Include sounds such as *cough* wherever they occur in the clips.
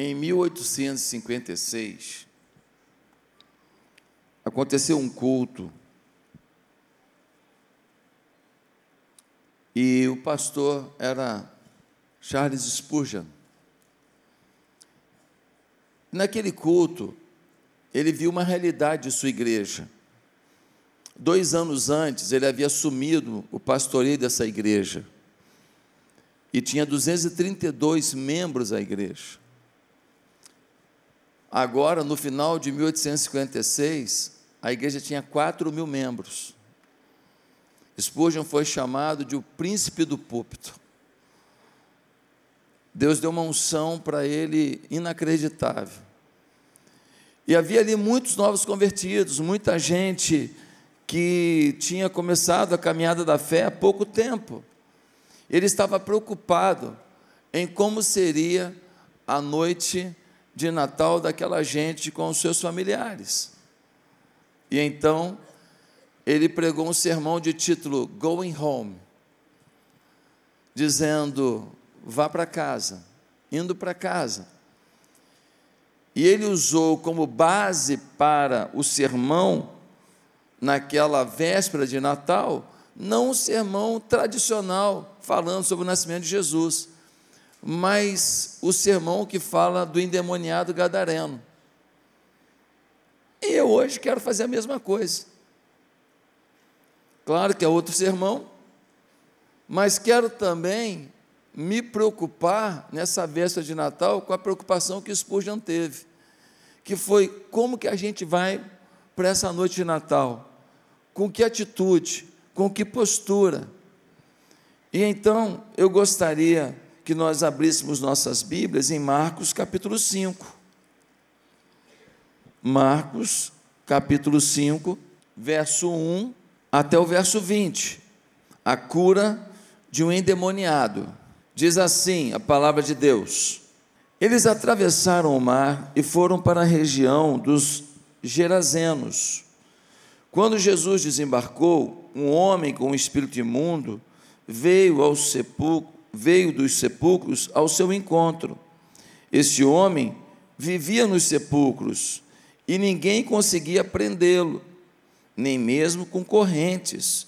Em 1856, aconteceu um culto e o pastor era Charles Spurgeon. Naquele culto, ele viu uma realidade de sua igreja. Dois anos antes, ele havia assumido o pastoreio dessa igreja. E tinha 232 membros a igreja. Agora, no final de 1856, a igreja tinha 4 mil membros. Spurgeon foi chamado de o príncipe do púlpito. Deus deu uma unção para ele inacreditável. E havia ali muitos novos convertidos, muita gente que tinha começado a caminhada da fé há pouco tempo. Ele estava preocupado em como seria a noite de Natal daquela gente com os seus familiares. E então ele pregou um sermão de título Going Home, dizendo: vá para casa, indo para casa. E ele usou como base para o sermão, naquela véspera de Natal, não um sermão tradicional falando sobre o nascimento de Jesus, mas o sermão que fala do endemoniado gadareno. E eu hoje quero fazer a mesma coisa. Claro que é outro sermão, mas quero também me preocupar nessa véspera de Natal com a preocupação que Spurgeon teve, que foi como que a gente vai para essa noite de Natal, com que atitude, com que postura. E então eu gostaria que nós abríssemos nossas Bíblias em Marcos capítulo 5. Marcos capítulo 5, verso 1 até o verso 20. A cura de um endemoniado. Diz assim a palavra de Deus: Eles atravessaram o mar e foram para a região dos Gerazenos. Quando Jesus desembarcou, um homem com um espírito imundo veio ao sepulcro veio dos sepulcros ao seu encontro. Este homem vivia nos sepulcros e ninguém conseguia prendê-lo, nem mesmo com correntes,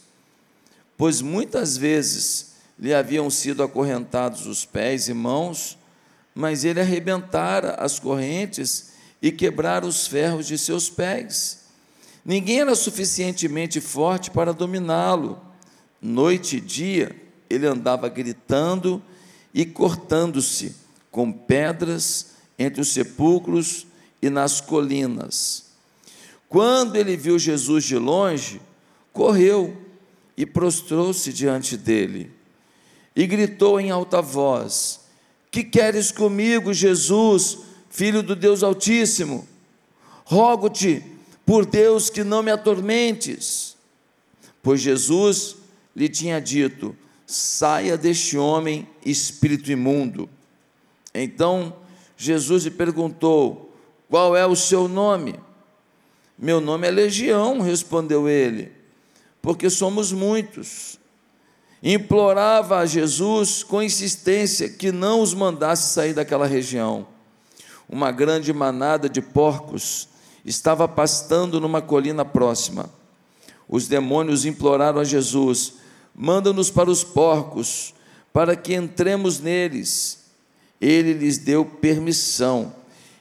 pois muitas vezes lhe haviam sido acorrentados os pés e mãos, mas ele arrebentara as correntes e quebrara os ferros de seus pés. Ninguém era suficientemente forte para dominá-lo. Noite e dia, ele andava gritando e cortando-se com pedras entre os sepulcros e nas colinas. Quando ele viu Jesus de longe, correu e prostrou-se diante dele e gritou em alta voz: Que queres comigo, Jesus, filho do Deus Altíssimo? Rogo-te, por Deus, que não me atormentes. Pois Jesus lhe tinha dito: saia deste homem, espírito imundo. Então Jesus lhe perguntou: Qual é o seu nome? Meu nome é Legião, respondeu ele, porque somos muitos. Implorava a Jesus com insistência que não os mandasse sair daquela região. Uma grande manada de porcos estava pastando numa colina próxima. Os demônios imploraram a Jesus: manda-nos para os porcos, para que entremos neles. Ele lhes deu permissão,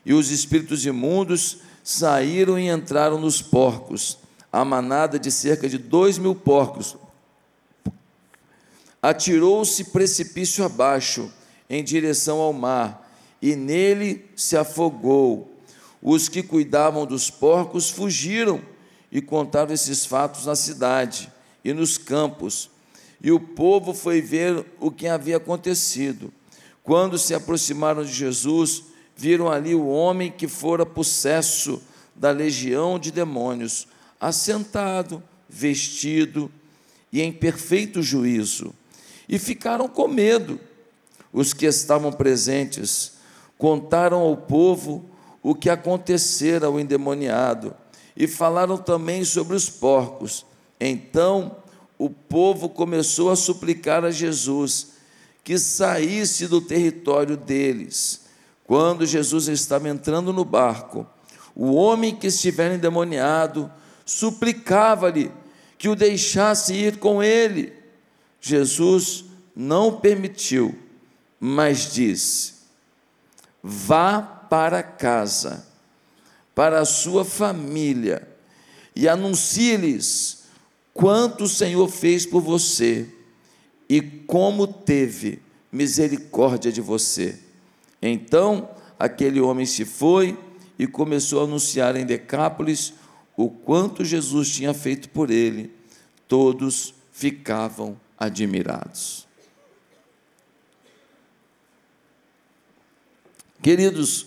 e os espíritos imundos saíram e entraram nos porcos, a manada de cerca de dois mil porcos. Atirou-se precipício abaixo, em direção ao mar, e nele se afogou. Os que cuidavam dos porcos fugiram e contaram esses fatos na cidade e nos campos e o povo foi ver o que havia acontecido. Quando se aproximaram de Jesus, viram ali o homem que fora possesso da legião de demônios, assentado, vestido e em perfeito juízo. E ficaram com medo. Os que estavam presentes contaram ao povo o que acontecera ao endemoniado e falaram também sobre os porcos. Então o povo começou a suplicar a Jesus que saísse do território deles. Quando Jesus estava entrando no barco, o homem que estivera endemoniado suplicava-lhe que o deixasse ir com ele. Jesus não permitiu, mas disse: Vá para casa, para a sua família, e anuncie-lhes quanto o Senhor fez por você e como teve misericórdia de você. Então aquele homem se foi e começou a anunciar em Decápolis o quanto Jesus tinha feito por ele. Todos ficavam admirados. Queridos,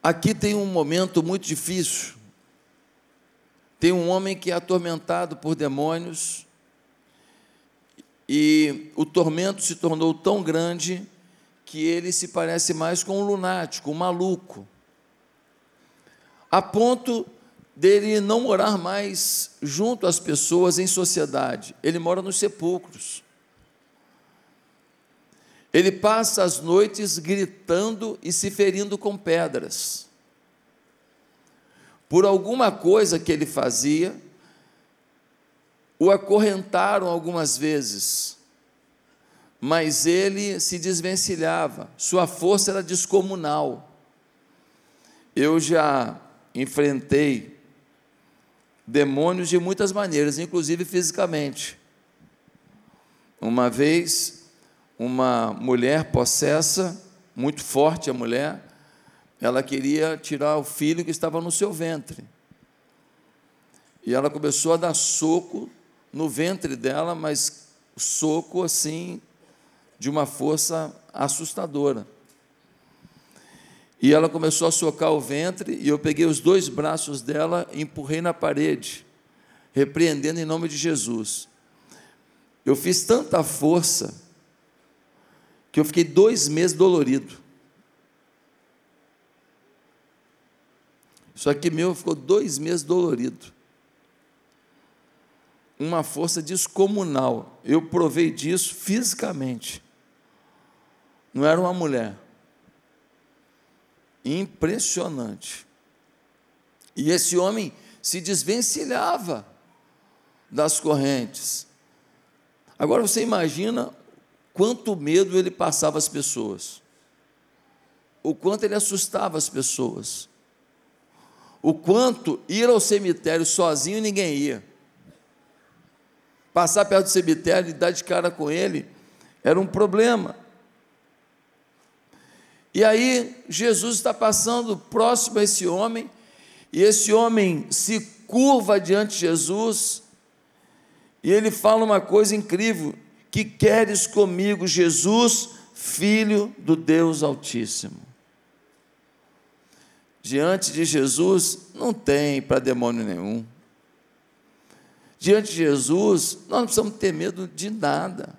aqui tem um momento muito difícil. Tem um homem que é atormentado por demônios, e o tormento se tornou tão grande que ele se parece mais com um lunático, um maluco, a ponto dele não morar mais junto às pessoas em sociedade, ele mora nos sepulcros. Ele passa as noites gritando e se ferindo com pedras. Por alguma coisa que ele fazia, o acorrentaram algumas vezes, mas ele se desvencilhava, sua força era descomunal. Eu já enfrentei demônios de muitas maneiras, inclusive fisicamente. Uma vez uma mulher possessa, muito forte a mulher, ela queria tirar o filho que estava no seu ventre. E ela começou a dar soco no ventre dela, mas soco assim, de uma força assustadora. E ela começou a socar o ventre, e eu peguei os dois braços dela e empurrei na parede, repreendendo em nome de Jesus. Eu fiz tanta força que eu fiquei dois meses dolorido. Isso aqui meu ficou dois meses dolorido. Uma força descomunal. Eu provei disso fisicamente. Não era uma mulher. Impressionante. E esse homem se desvencilhava das correntes. Agora você imagina quanto medo ele passava às pessoas, o quanto ele assustava as pessoas, o quanto ir ao cemitério sozinho ninguém ia. Passar perto do cemitério e dar de cara com ele era um problema. E aí Jesus está passando próximo a esse homem, e esse homem se curva diante de Jesus, e ele fala uma coisa incrível: que queres comigo, Jesus, filho do Deus Altíssimo? Diante de Jesus não tem para demônio nenhum. Diante de Jesus, nós não precisamos ter medo de nada.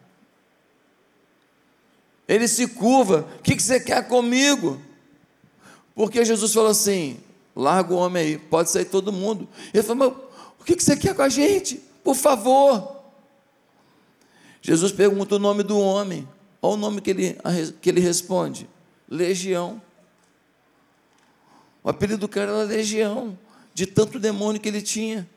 Ele se curva, o que você quer comigo? Porque Jesus falou assim: larga o homem aí, pode sair todo mundo. Ele falou, mas o que você quer com a gente? Por favor. Jesus pergunta o nome do homem. Olha o nome que ele, que ele responde: Legião. O apelido do cara era Legião, de tanto demônio que ele tinha.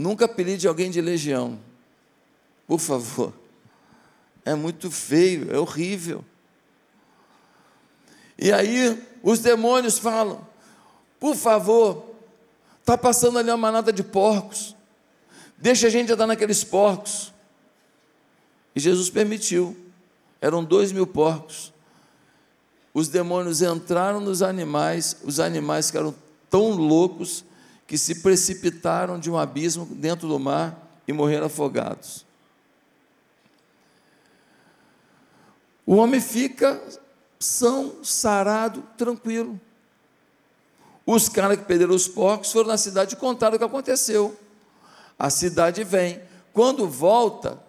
Nunca apelide alguém de legião, por favor. É muito feio, é horrível. E aí os demônios falam: por favor, está passando ali uma manada de porcos. Deixa a gente andar naqueles porcos. E Jesus permitiu. Eram dois mil porcos. Os demônios entraram nos animais, os animais ficaram tão loucos que se precipitaram de um abismo dentro do mar e morreram afogados. O homem fica são, sarado, tranquilo. Os caras que perderam os porcos foram na cidade e contaram o que aconteceu a cidade vem. Quando volta,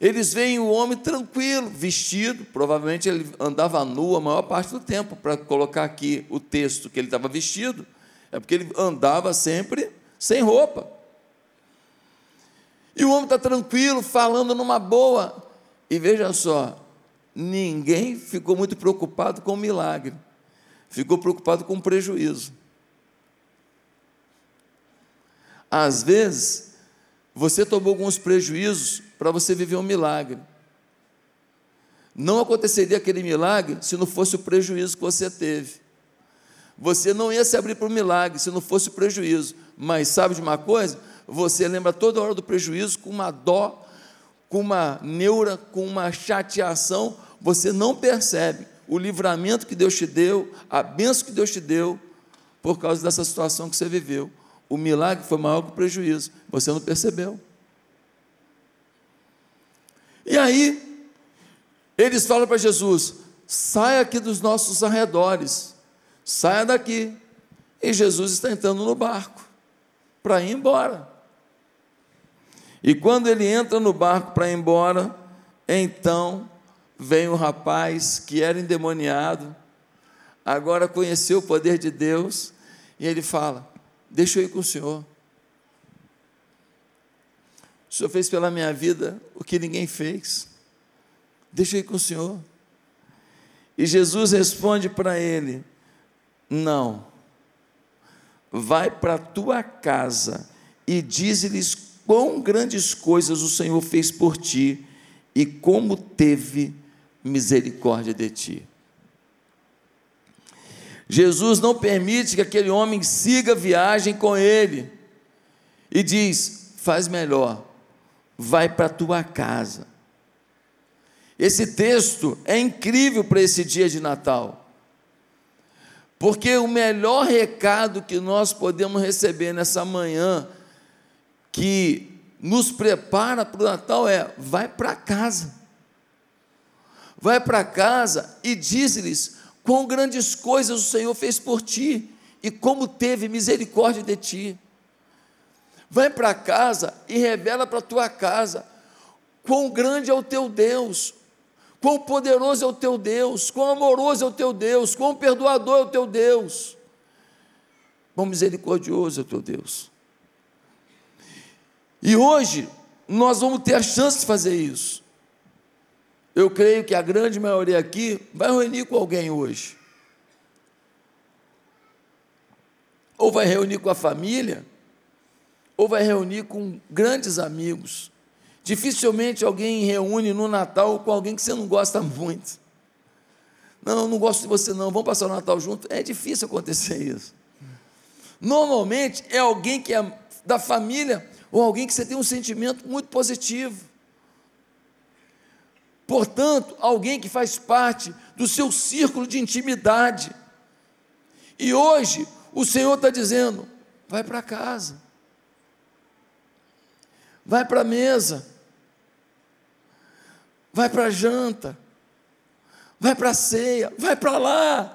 eles veem o homem tranquilo, vestido, provavelmente ele andava nu a maior parte do tempo, para colocar aqui o texto que ele estava vestido, é porque ele andava sempre sem roupa. E o homem está tranquilo, falando numa boa. E veja só, ninguém ficou muito preocupado com o milagre, ficou preocupado com o prejuízo. Às vezes, você tomou alguns prejuízos para você viver um milagre. Não aconteceria aquele milagre se não fosse o prejuízo que você teve. Você não ia se abrir para o milagre se não fosse o prejuízo. Mas sabe de uma coisa? Você lembra toda hora do prejuízo com uma dó, com uma neura, com uma chateação. Você não percebe o livramento que Deus te deu, a benção que Deus te deu, por causa dessa situação que você viveu. O milagre foi maior que o prejuízo. Você não percebeu. E aí, eles falam para Jesus: saia aqui dos nossos arredores, saia daqui. E Jesus está entrando no barco para ir embora. E quando ele entra no barco para ir embora, então vem o rapaz que era endemoniado, agora conheceu o poder de Deus, e ele fala: Deixa eu ir com o Senhor. O Senhor fez pela minha vida o que ninguém fez. Deixa eu ir com o Senhor. E Jesus responde para ele: Não, vai para a tua casa e diz-lhes quão grandes coisas o Senhor fez por ti e como teve misericórdia de ti. Jesus não permite que aquele homem siga viagem com ele e diz: faz melhor, vai para a tua casa. Esse texto é incrível para esse dia de Natal, porque o melhor recado que nós podemos receber nessa manhã, que nos prepara para o Natal, é: vai para casa. Vai para casa e diz-lhes quão grandes coisas o Senhor fez por ti e como teve misericórdia de ti. Vai para casa e revela para a tua casa quão grande é o teu Deus, quão poderoso é o teu Deus, quão amoroso é o teu Deus, quão perdoador é o teu Deus, quão misericordioso é o teu Deus. E hoje nós vamos ter a chance de fazer isso. Eu creio que a grande maioria aqui vai reunir com alguém hoje. Ou vai reunir com a família, ou vai reunir com grandes amigos. Dificilmente alguém reúne no Natal com alguém que você não gosta muito. Não, não gosto de você não, vamos passar o Natal junto. É difícil acontecer isso. Normalmente é alguém que é da família ou alguém que você tem um sentimento muito positivo. Portanto, alguém que faz parte do seu círculo de intimidade. E hoje, o Senhor está dizendo: vai para casa, vai para a mesa, vai para a janta, vai para a ceia, vai para lá.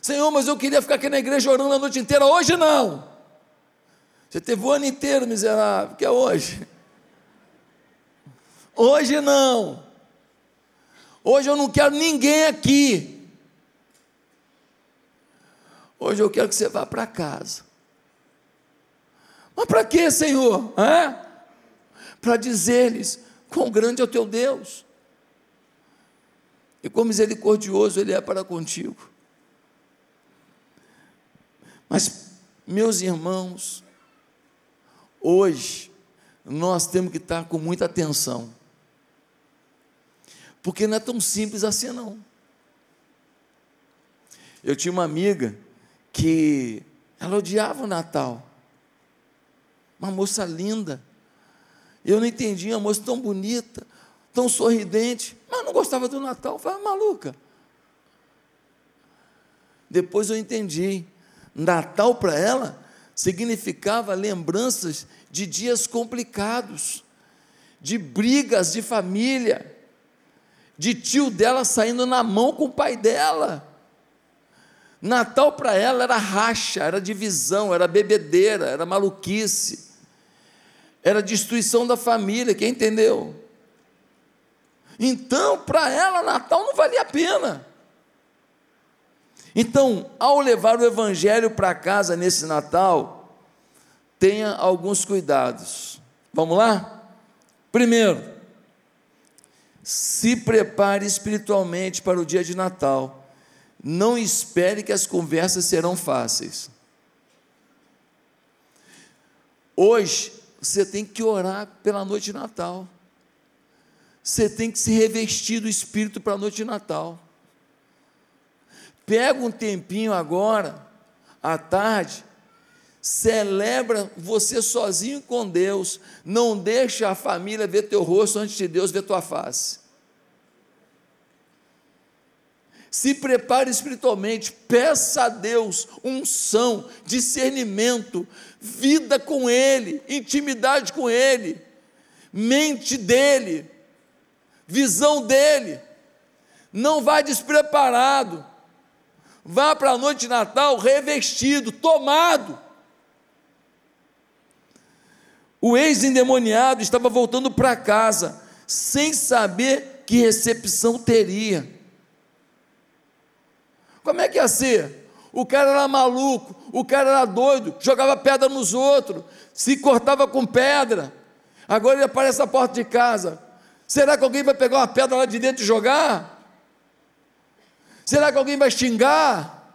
Senhor, mas eu queria ficar aqui na igreja orando a noite inteira. Hoje não. Você teve o ano inteiro, miserável, que é hoje. Hoje não. Hoje eu não quero ninguém aqui. Hoje eu quero que você vá para casa. Mas para quê, Senhor? É? Para dizer-lhes quão grande é o teu Deus. E quão misericordioso Ele é para contigo. Mas, meus irmãos, hoje nós temos que estar com muita atenção porque não é tão simples assim, não. Eu tinha uma amiga que ela odiava o Natal. Uma moça linda. Eu não entendia, uma moça tão bonita, tão sorridente, mas não gostava do Natal. Falei, maluca. Depois eu entendi. Natal para ela significava lembranças de dias complicados, de brigas de família, de tio dela saindo na mão com o pai dela. Natal para ela era racha, era divisão, era bebedeira, era maluquice, era destruição da família, quem entendeu? Então, para ela, Natal não valia a pena. Então, ao levar o Evangelho para casa nesse Natal, tenha alguns cuidados. Vamos lá? Primeiro, se prepare espiritualmente para o dia de Natal. Não espere que as conversas serão fáceis. Hoje, você tem que orar pela noite de Natal. Você tem que se revestir do Espírito para a noite de Natal. Pega um tempinho agora, à tarde, celebra você sozinho com Deus. Não deixa a família ver teu rosto antes de Deus ver tua face. Se prepare espiritualmente, peça a Deus unção, discernimento, vida com Ele, intimidade com Ele, mente dEle, visão dEle. Não vá despreparado, vá para a noite de Natal revestido, tomado. O ex-endemoniado estava voltando para casa, sem saber que recepção teria. Ia ser? O cara era maluco, o cara era doido, jogava pedra nos outros, se cortava com pedra. Agora ele aparece na porta de casa. Será que alguém vai pegar uma pedra lá de dentro e jogar? Será que alguém vai xingar?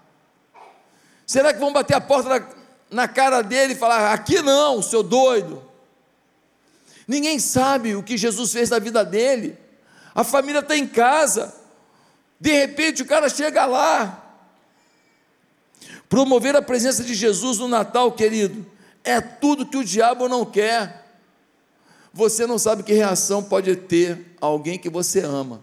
Será que vão bater a porta na, na cara dele e falar: aqui não, seu doido? Ninguém sabe o que Jesus fez na vida dele. A família está em casa. De repente o cara chega lá. Promover a presença de Jesus no Natal, querido, é tudo que o diabo não quer. Você não sabe que reação pode ter alguém que você ama.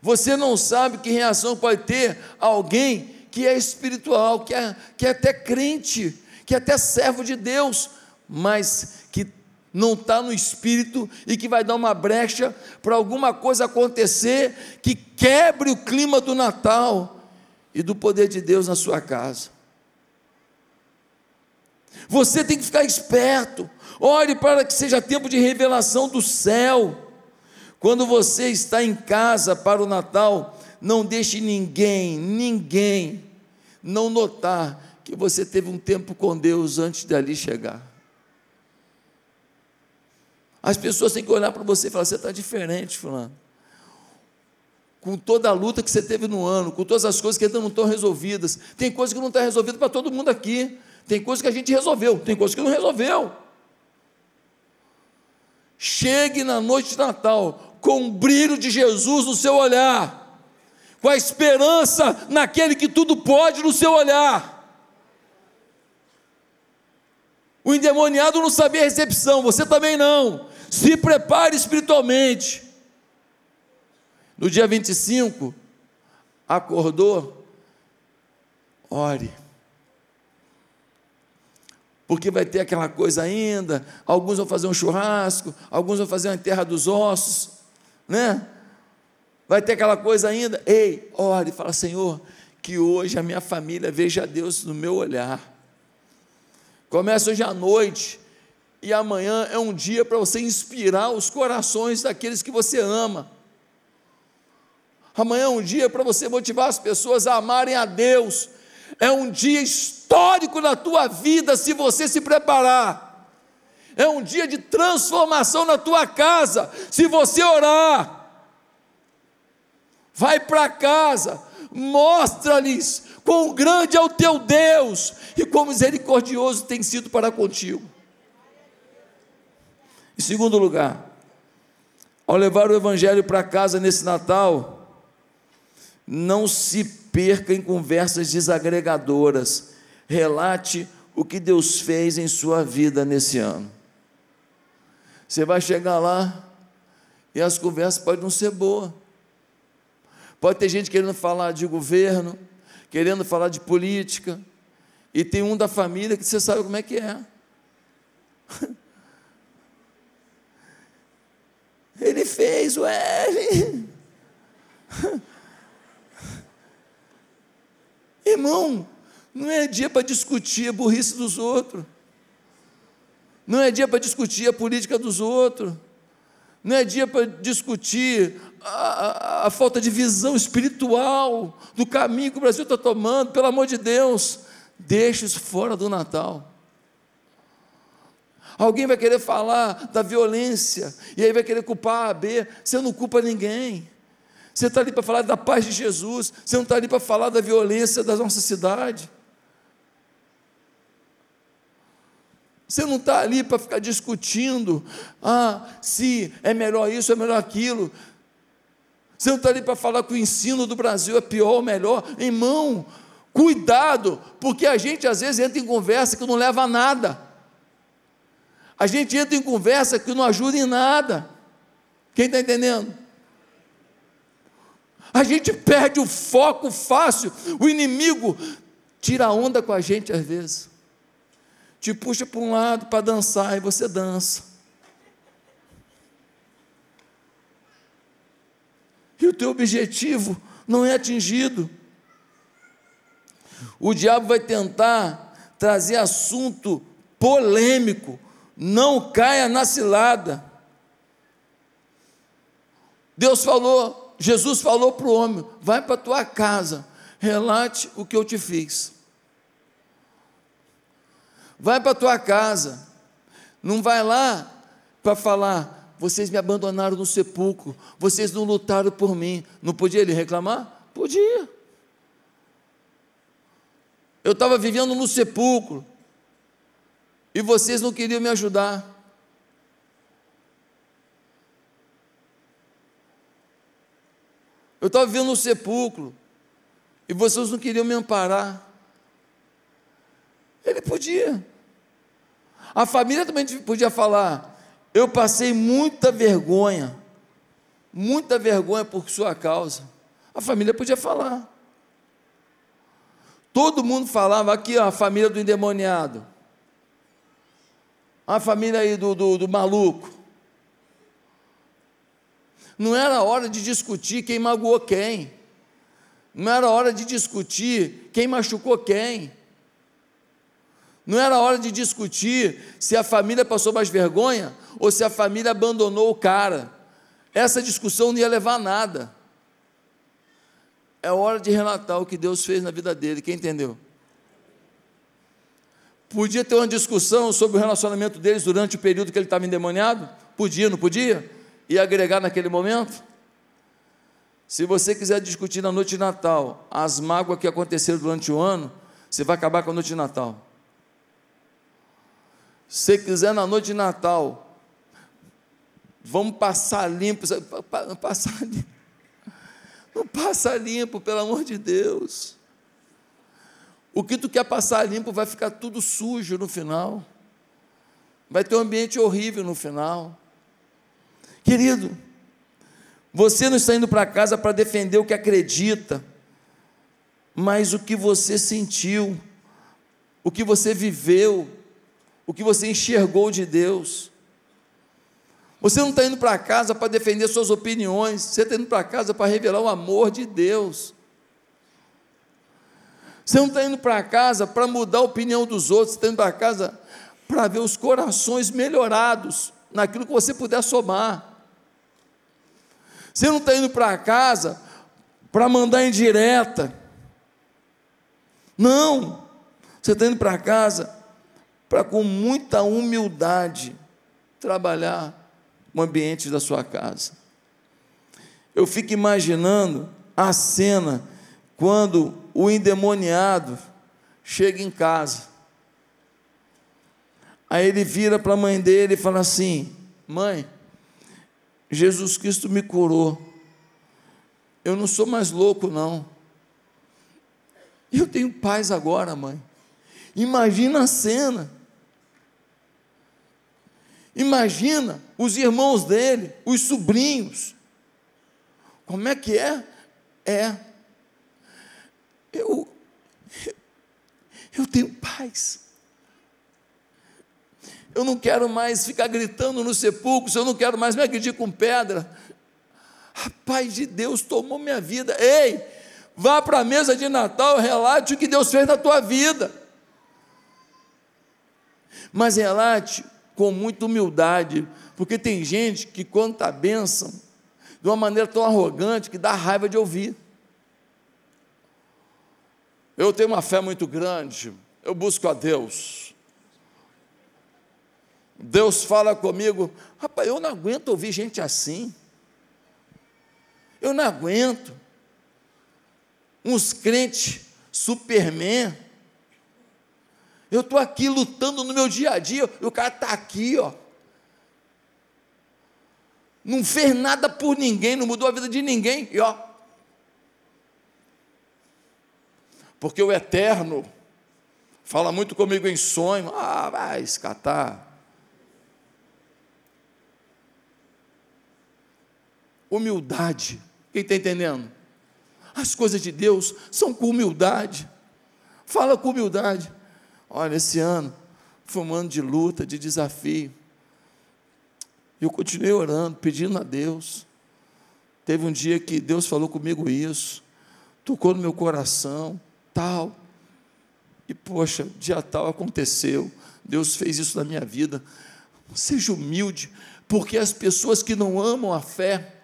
Você não sabe que reação pode ter alguém que é espiritual, que é, que é até crente, que é até servo de Deus, mas que não está no espírito e que vai dar uma brecha para alguma coisa acontecer que quebre o clima do Natal e do poder de Deus na sua casa. Você tem que ficar esperto. Ore para que seja tempo de revelação do céu. Quando você está em casa para o Natal, não deixe ninguém, ninguém, não notar que você teve um tempo com Deus antes de ali chegar. As pessoas têm que olhar para você e falar: você está diferente, Fulano. Com toda a luta que você teve no ano, com todas as coisas que ainda não estão resolvidas. Tem coisas que não estão resolvidas para todo mundo aqui. Tem coisas que a gente resolveu, tem coisas que não resolveu. Chegue na noite de Natal com o brilho de Jesus no seu olhar, com a esperança naquele que tudo pode no seu olhar. O endemoniado não sabia a recepção, você também não. Se prepare espiritualmente. No dia 25, acordou, ore. Porque vai ter aquela coisa ainda, alguns vão fazer um churrasco, alguns vão fazer uma enterra dos ossos, né? Vai ter aquela coisa ainda. Ei, ore, fala, Senhor, que hoje a minha família veja Deus no meu olhar. Começa hoje à noite, e amanhã é um dia para você inspirar os corações daqueles que você ama. Amanhã é um dia para você motivar as pessoas a amarem a Deus. É um dia histórico na tua vida se você se preparar. É um dia de transformação na tua casa se você orar. Vai para casa, mostra-lhes quão grande é o teu Deus e quão misericordioso tem sido para contigo. Em segundo lugar, ao levar o Evangelho para casa nesse Natal, não se perca em conversas desagregadoras. Relate o que Deus fez em sua vida nesse ano. Você vai chegar lá e as conversas podem não ser boas. Pode ter gente querendo falar de governo, querendo falar de política, e tem um da família que você sabe como é que é. *laughs* Ele fez L. *laughs* Irmão, não é dia para discutir a burrice dos outros. Não é dia para discutir a política dos outros. Não é dia para discutir a, a, a, falta de visão espiritual do caminho que o Brasil está tomando. Pelo amor de Deus, deixe isso fora do Natal. Alguém vai querer falar da violência, e aí vai querer culpar a B. Você não culpa ninguém. Você está ali para falar da paz de Jesus, você não está ali para falar da violência da nossa cidade. Você não está ali para ficar discutindo, ah, se é melhor isso, é melhor aquilo. Você não está ali para falar que o ensino do Brasil é pior ou melhor. Irmão, cuidado, porque a gente às vezes entra em conversa que não leva a nada. A gente entra em conversa que não ajuda em nada. Quem está entendendo? A gente perde o foco fácil. O inimigo tira onda com a gente às vezes. Te puxa para um lado para dançar e você dança. E o teu objetivo não é atingido. O diabo vai tentar trazer assunto polêmico não caia na cilada. Deus falou, Jesus falou para o homem: vai para tua casa, relate o que eu te fiz. Vai para tua casa, não vai lá para falar, vocês me abandonaram no sepulcro, vocês não lutaram por mim. Não podia ele reclamar? Podia. Eu estava vivendo no sepulcro, e vocês não queriam me ajudar. Eu estava vivendo no sepulcro e vocês não queriam me amparar. Ele podia. A família também podia falar: eu passei muita vergonha, muita vergonha por sua causa. A família podia falar. Todo mundo falava aqui, ó, a família do endemoniado a família aí do, do, do maluco. Não era hora de discutir quem magoou quem. Não era hora de discutir quem machucou quem. Não era hora de discutir se a família passou mais vergonha ou se a família abandonou o cara. Essa discussão não ia levar a nada. É hora de relatar o que Deus fez na vida dele. Quem entendeu? Podia ter uma discussão sobre o relacionamento deles durante o período que ele estava endemoniado? Podia, não podia? E agregar naquele momento? Se você quiser discutir na noite de Natal as mágoas que aconteceram durante o ano, você vai acabar com a noite de Natal. Se quiser na noite de Natal, vamos passar limpo, passar *laughs* limpo. Não passa limpo, pelo amor de Deus. O que tu quer passar limpo vai ficar tudo sujo no final. Vai ter um ambiente horrível no final. Querido, você não está indo para casa para defender o que acredita, mas o que você sentiu, o que você viveu, o que você enxergou de Deus. Você não está indo para casa para defender suas opiniões, você está indo para casa para revelar o amor de Deus. Você não está indo para casa para mudar a opinião dos outros, você está indo para casa para ver os corações melhorados naquilo que você puder somar. Você não está indo para casa para mandar em direta. Não. Você está indo para casa para, com muita humildade, trabalhar o ambiente da sua casa. Eu fico imaginando a cena quando o endemoniado chega em casa. Aí ele vira para a mãe dele e fala assim: Mãe, Jesus Cristo me curou. Eu não sou mais louco, não. Eu tenho paz agora, mãe. Imagina a cena. Imagina os irmãos dele, os sobrinhos. Como é que é? É eu, eu tenho paz. Eu não quero mais ficar gritando no sepulcro, eu não quero mais me agredir com pedra. A paz de Deus tomou minha vida. Ei, vá para a mesa de Natal, relate o que Deus fez na tua vida. Mas relate com muita humildade, porque tem gente que conta a bênção de uma maneira tão arrogante que dá raiva de ouvir. Eu tenho uma fé muito grande, eu busco a Deus. Deus fala comigo, rapaz, eu não aguento ouvir gente assim. Eu não aguento. Uns crentes, superman. Eu estou aqui lutando no meu dia a dia, e o cara está aqui, ó. Não fez nada por ninguém, não mudou a vida de ninguém, e ó. Porque o eterno fala muito comigo em sonho, ah, vai escatar. Humildade, quem está entendendo? As coisas de Deus são com humildade. Fala com humildade. Olha, esse ano foi um ano de luta, de desafio. Eu continuei orando, pedindo a Deus. Teve um dia que Deus falou comigo isso, tocou no meu coração, tal. E poxa, dia tal aconteceu. Deus fez isso na minha vida. Seja humilde, porque as pessoas que não amam a fé,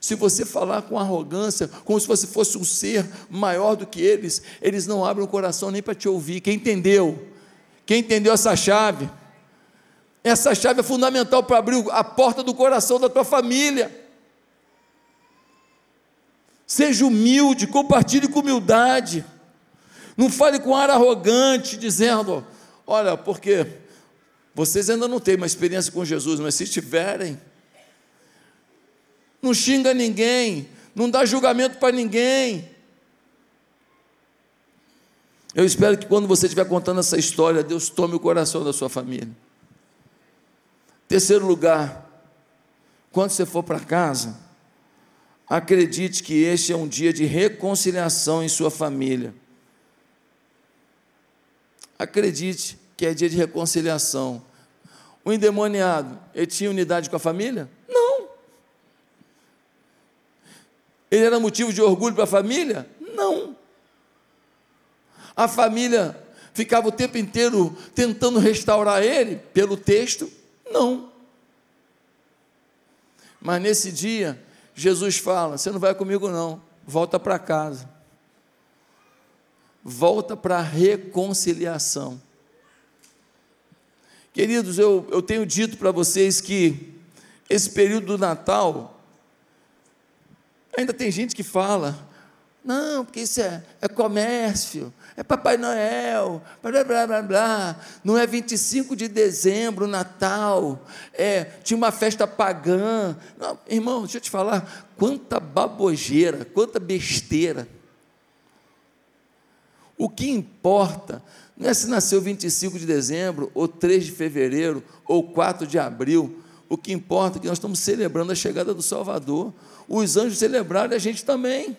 se você falar com arrogância, como se você fosse um ser maior do que eles, eles não abrem o coração nem para te ouvir. Quem entendeu? Quem entendeu essa chave? Essa chave é fundamental para abrir a porta do coração da tua família. Seja humilde, compartilhe com humildade. Não fale com ar arrogante, dizendo: Olha, porque vocês ainda não têm uma experiência com Jesus, mas se tiverem, não xinga ninguém, não dá julgamento para ninguém. Eu espero que quando você estiver contando essa história, Deus tome o coração da sua família. Terceiro lugar, quando você for para casa, acredite que este é um dia de reconciliação em sua família. Acredite que é dia de reconciliação. O endemoniado, ele tinha unidade com a família? Ele era motivo de orgulho para a família? Não. A família ficava o tempo inteiro tentando restaurar ele pelo texto? Não. Mas nesse dia, Jesus fala: Você não vai comigo, não, volta para casa. Volta para a reconciliação. Queridos, eu, eu tenho dito para vocês que esse período do Natal Ainda tem gente que fala, não, porque isso é, é comércio, é Papai Noel, blá, blá, blá, blá. Não é 25 de dezembro, Natal, é, tinha uma festa pagã. Não, irmão, deixa eu te falar, quanta babogeira, quanta besteira. O que importa não é se nasceu 25 de dezembro, ou 3 de fevereiro, ou 4 de abril. O que importa é que nós estamos celebrando a chegada do Salvador os anjos celebraram e a gente também.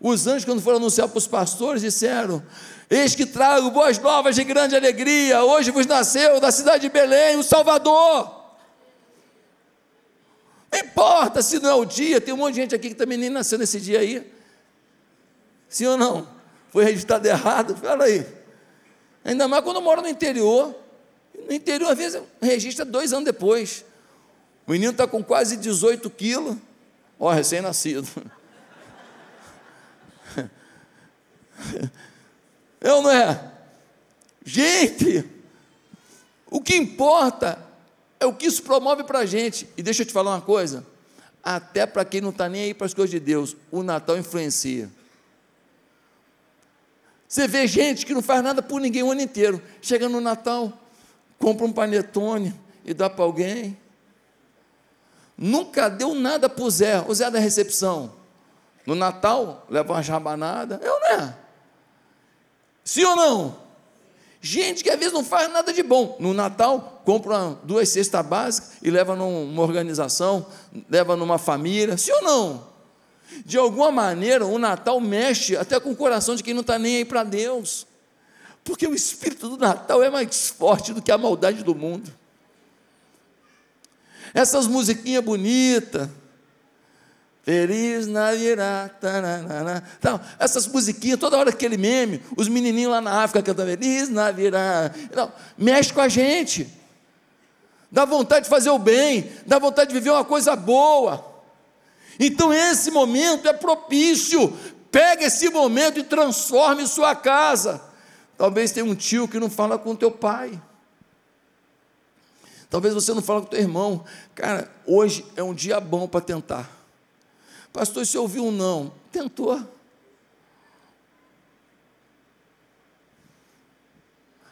Os anjos, quando foram anunciar para os pastores, disseram: Eis que trago boas novas de grande alegria, hoje vos nasceu da cidade de Belém o Salvador. Não importa se não é o dia, tem um monte de gente aqui que também nem nasceu nesse dia aí. Sim ou não? Foi registrado errado? Fala aí. Ainda mais quando mora no interior. No interior, às vezes, registra dois anos depois. O menino está com quase 18 quilos, ó, recém-nascido. É ou não é? Gente, o que importa é o que isso promove para a gente. E deixa eu te falar uma coisa: até para quem não está nem aí para as coisas de Deus, o Natal influencia. Você vê gente que não faz nada por ninguém o ano inteiro, chega no Natal, compra um panetone e dá para alguém nunca deu nada para o Zé, o Zé da recepção. No Natal, leva uma jabanada, eu é não é? Sim ou não? Gente que às vezes não faz nada de bom. No Natal, compra duas cestas básicas e leva numa organização, leva numa família. Sim ou não? De alguma maneira, o Natal mexe até com o coração de quem não está nem aí para Deus. Porque o espírito do Natal é mais forte do que a maldade do mundo. Essas musiquinhas bonitas. Feliz Navidad. Então, essas musiquinhas, toda hora aquele meme, os menininhos lá na África cantando Feliz Navidad. Então, mexe com a gente. Dá vontade de fazer o bem, dá vontade de viver uma coisa boa. Então, esse momento é propício. Pega esse momento e transforme sua casa. Talvez tenha um tio que não fala com teu pai. Talvez você não fale com o teu irmão, cara, hoje é um dia bom para tentar. Pastor, se ouviu um não, tentou.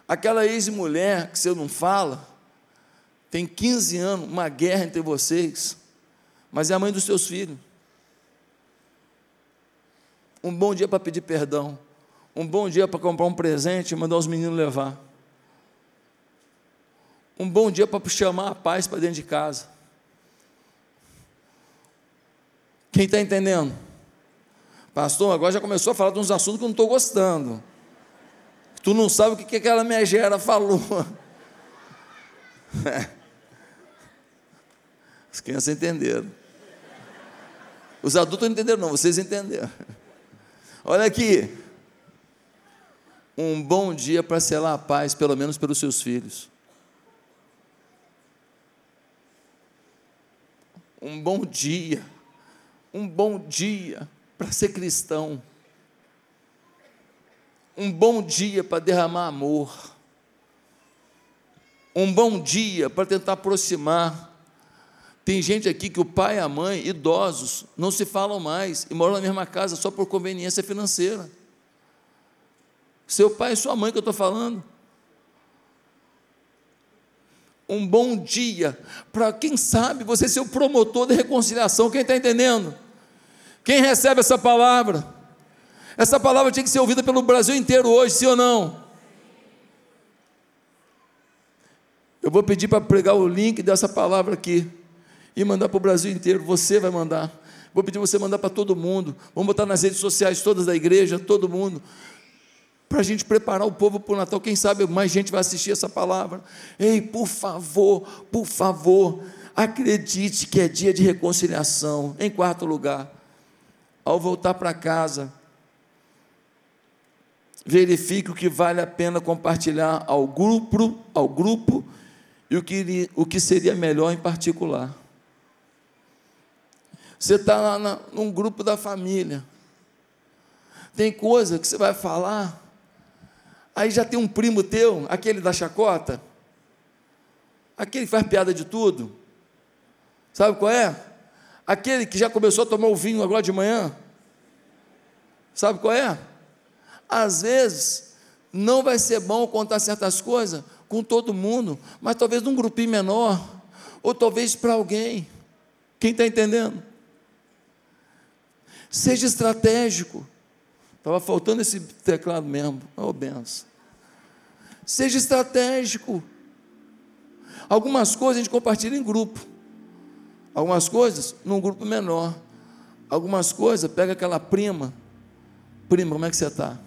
Aquela ex-mulher que você não fala, tem 15 anos, uma guerra entre vocês, mas é a mãe dos seus filhos. Um bom dia para pedir perdão. Um bom dia para comprar um presente e mandar os meninos levar. Um bom dia para chamar a paz para dentro de casa. Quem está entendendo? Pastor, agora já começou a falar de uns assuntos que eu não estou gostando. Tu não sabe o que, que aquela megera falou. *laughs* As crianças entenderam. Os adultos não entenderam, não, vocês entenderam. Olha aqui. Um bom dia para selar a paz, pelo menos pelos seus filhos. Um bom dia. Um bom dia para ser cristão. Um bom dia para derramar amor. Um bom dia para tentar aproximar. Tem gente aqui que o pai e a mãe, idosos, não se falam mais e moram na mesma casa só por conveniência financeira. Seu pai e sua mãe que eu estou falando. Um bom dia para quem sabe você ser o promotor da reconciliação. Quem está entendendo? Quem recebe essa palavra? Essa palavra tinha que ser ouvida pelo Brasil inteiro hoje, sim ou não? Eu vou pedir para pregar o link dessa palavra aqui e mandar para o Brasil inteiro. Você vai mandar. Vou pedir você mandar para todo mundo. Vamos botar nas redes sociais todas da igreja, todo mundo. Para a gente preparar o povo para o Natal. Quem sabe mais gente vai assistir essa palavra. Ei, por favor, por favor, acredite que é dia de reconciliação. Em quarto lugar, ao voltar para casa, verifique o que vale a pena compartilhar ao grupo, ao grupo e o que, o que seria melhor em particular. Você está lá na, num grupo da família. Tem coisa que você vai falar, aí já tem um primo teu, aquele da chacota, aquele que faz piada de tudo. Sabe qual é? Aquele que já começou a tomar o vinho agora de manhã. Sabe qual é? Às vezes, não vai ser bom contar certas coisas com todo mundo, mas talvez num grupinho menor, ou talvez para alguém. Quem está entendendo? Seja estratégico. Estava faltando esse teclado mesmo. Oh, benção. Seja estratégico. Algumas coisas a gente compartilha em grupo. Algumas coisas num grupo menor. Algumas coisas, pega aquela prima. Prima, como é que você está?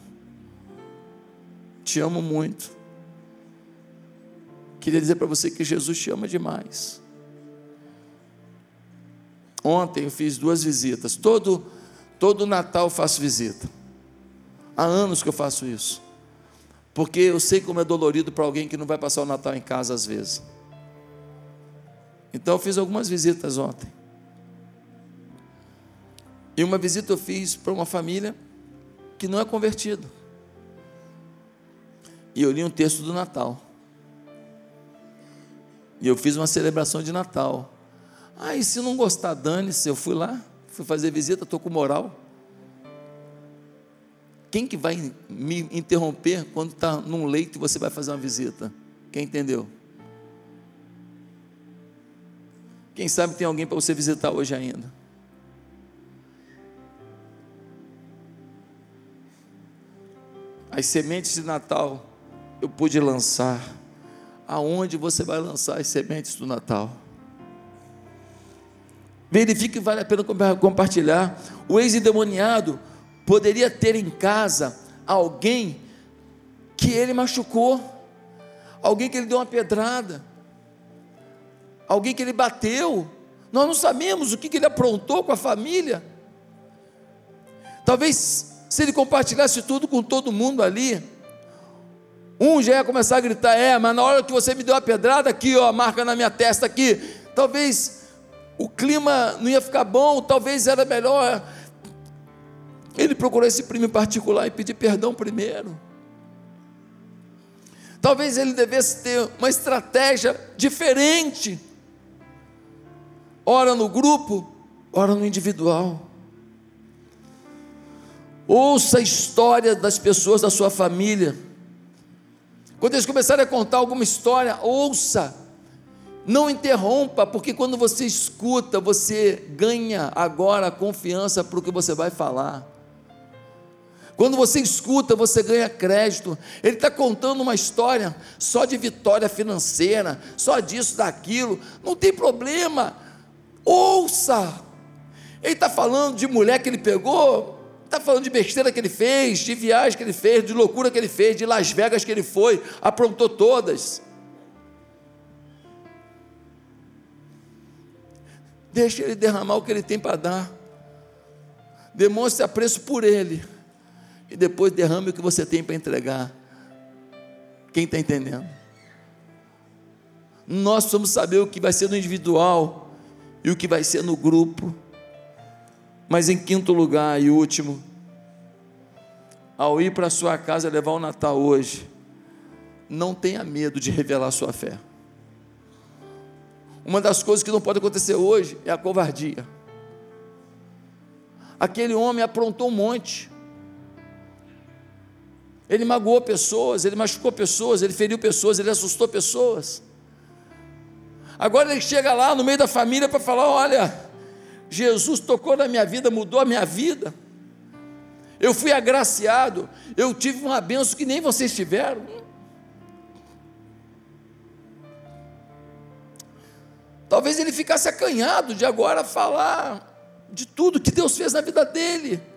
Te amo muito. Queria dizer para você que Jesus te ama demais. Ontem eu fiz duas visitas. Todo Todo Natal eu faço visita. Há anos que eu faço isso. Porque eu sei como é dolorido para alguém que não vai passar o Natal em casa às vezes. Então eu fiz algumas visitas ontem. E uma visita eu fiz para uma família que não é convertida. E eu li um texto do Natal. E eu fiz uma celebração de Natal. Ah, e se não gostar, dane-se, eu fui lá fui fazer visita, estou com moral. Quem que vai me interromper quando está num leito e você vai fazer uma visita? Quem entendeu? Quem sabe tem alguém para você visitar hoje ainda? As sementes de Natal eu pude lançar. Aonde você vai lançar as sementes do Natal? Verifique que vale a pena compartilhar. O ex-endemoniado poderia ter em casa alguém que ele machucou, alguém que ele deu uma pedrada, alguém que ele bateu. Nós não sabemos o que, ele aprontou com a família. Talvez se ele compartilhasse tudo com todo mundo ali, um já ia começar a gritar: É, mas na hora que você me deu a pedrada, aqui, ó, marca na minha testa aqui. Talvez o clima não ia ficar bom, talvez era melhor. Ele procurou esse primo particular e pedir perdão primeiro. Talvez ele devesse ter uma estratégia diferente. Ora no grupo, ora no individual. Ouça a história das pessoas da sua família. Quando eles começarem a contar alguma história, ouça. Não interrompa, porque quando você escuta, você ganha agora a confiança para o que você vai falar. Quando você escuta, você ganha crédito. Ele está contando uma história só de vitória financeira, só disso, daquilo. Não tem problema. Ouça. Ele está falando de mulher que ele pegou, está falando de besteira que ele fez, de viagem que ele fez, de loucura que ele fez, de Las Vegas que ele foi, aprontou todas. Deixa ele derramar o que ele tem para dar. Demonstre apreço por ele e depois derrame o que você tem para entregar. Quem está entendendo? Nós precisamos saber o que vai ser no individual e o que vai ser no grupo. Mas em quinto lugar e último, ao ir para sua casa levar o Natal hoje, não tenha medo de revelar sua fé. Uma das coisas que não pode acontecer hoje é a covardia. Aquele homem aprontou um monte. Ele magoou pessoas, ele machucou pessoas, ele feriu pessoas, ele assustou pessoas. Agora ele chega lá no meio da família para falar: olha, Jesus tocou na minha vida, mudou a minha vida. Eu fui agraciado, eu tive uma benção que nem vocês tiveram. Talvez ele ficasse acanhado de agora falar de tudo que Deus fez na vida dele.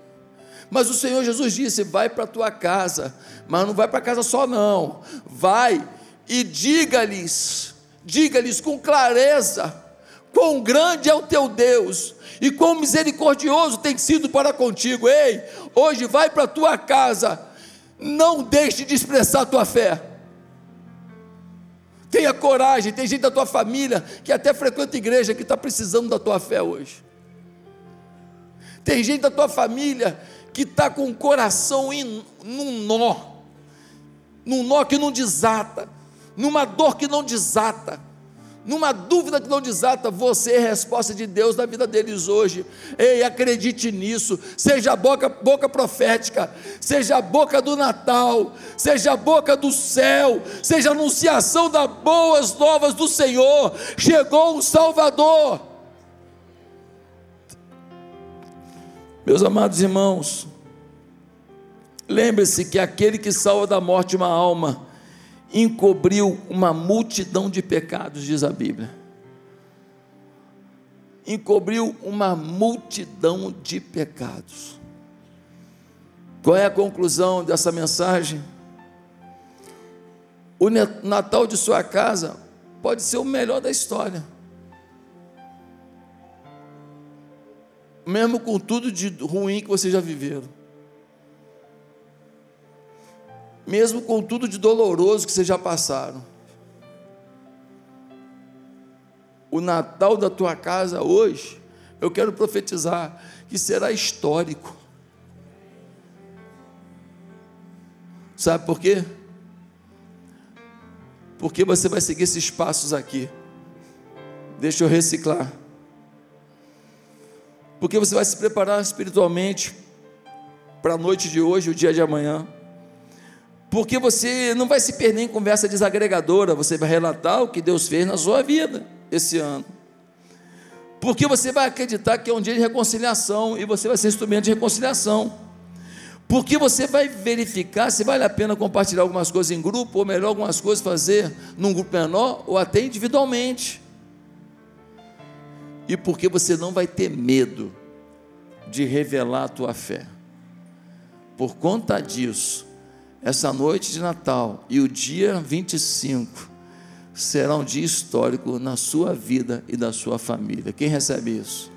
Mas o Senhor Jesus disse: vai para a tua casa, mas não vai para casa só, não. Vai e diga-lhes, diga-lhes com clareza, quão grande é o teu Deus e quão misericordioso tem sido para contigo. Ei, hoje vai para a tua casa, não deixe de expressar a tua fé. Tenha coragem, tem gente da tua família que até frequenta igreja que está precisando da tua fé hoje. Tem gente da tua família que está com o coração em, num nó, num nó que não desata, numa dor que não desata, numa dúvida que não desata, você é resposta de Deus na vida deles hoje. Ei, acredite nisso. Seja a boca, boca profética, seja a boca do Natal, seja a boca do céu, seja a anunciação das boas novas do Senhor. Chegou o Salvador. Meus amados irmãos, lembre-se que aquele que salva da morte uma alma, encobriu uma multidão de pecados, diz a Bíblia. Encobriu uma multidão de pecados. Qual é a conclusão dessa mensagem? O Natal de sua casa pode ser o melhor da história. Mesmo com tudo de ruim que vocês já viveram, mesmo com tudo de doloroso que vocês já passaram. O Natal da tua casa hoje, eu quero profetizar que será histórico. Sabe por quê? Porque você vai seguir esses passos aqui. Deixa eu reciclar porque você vai se preparar espiritualmente para a noite de hoje, o dia de amanhã. Porque você não vai se perder em conversa desagregadora, você vai relatar o que Deus fez na sua vida esse ano. Porque você vai acreditar que é um dia de reconciliação e você vai ser instrumento de reconciliação. Porque você vai verificar se vale a pena compartilhar algumas coisas em grupo, ou melhor, algumas coisas fazer num grupo menor, ou até individualmente e porque você não vai ter medo de revelar a tua fé. Por conta disso, essa noite de Natal e o dia 25 será um dia histórico na sua vida e da sua família. Quem recebe isso?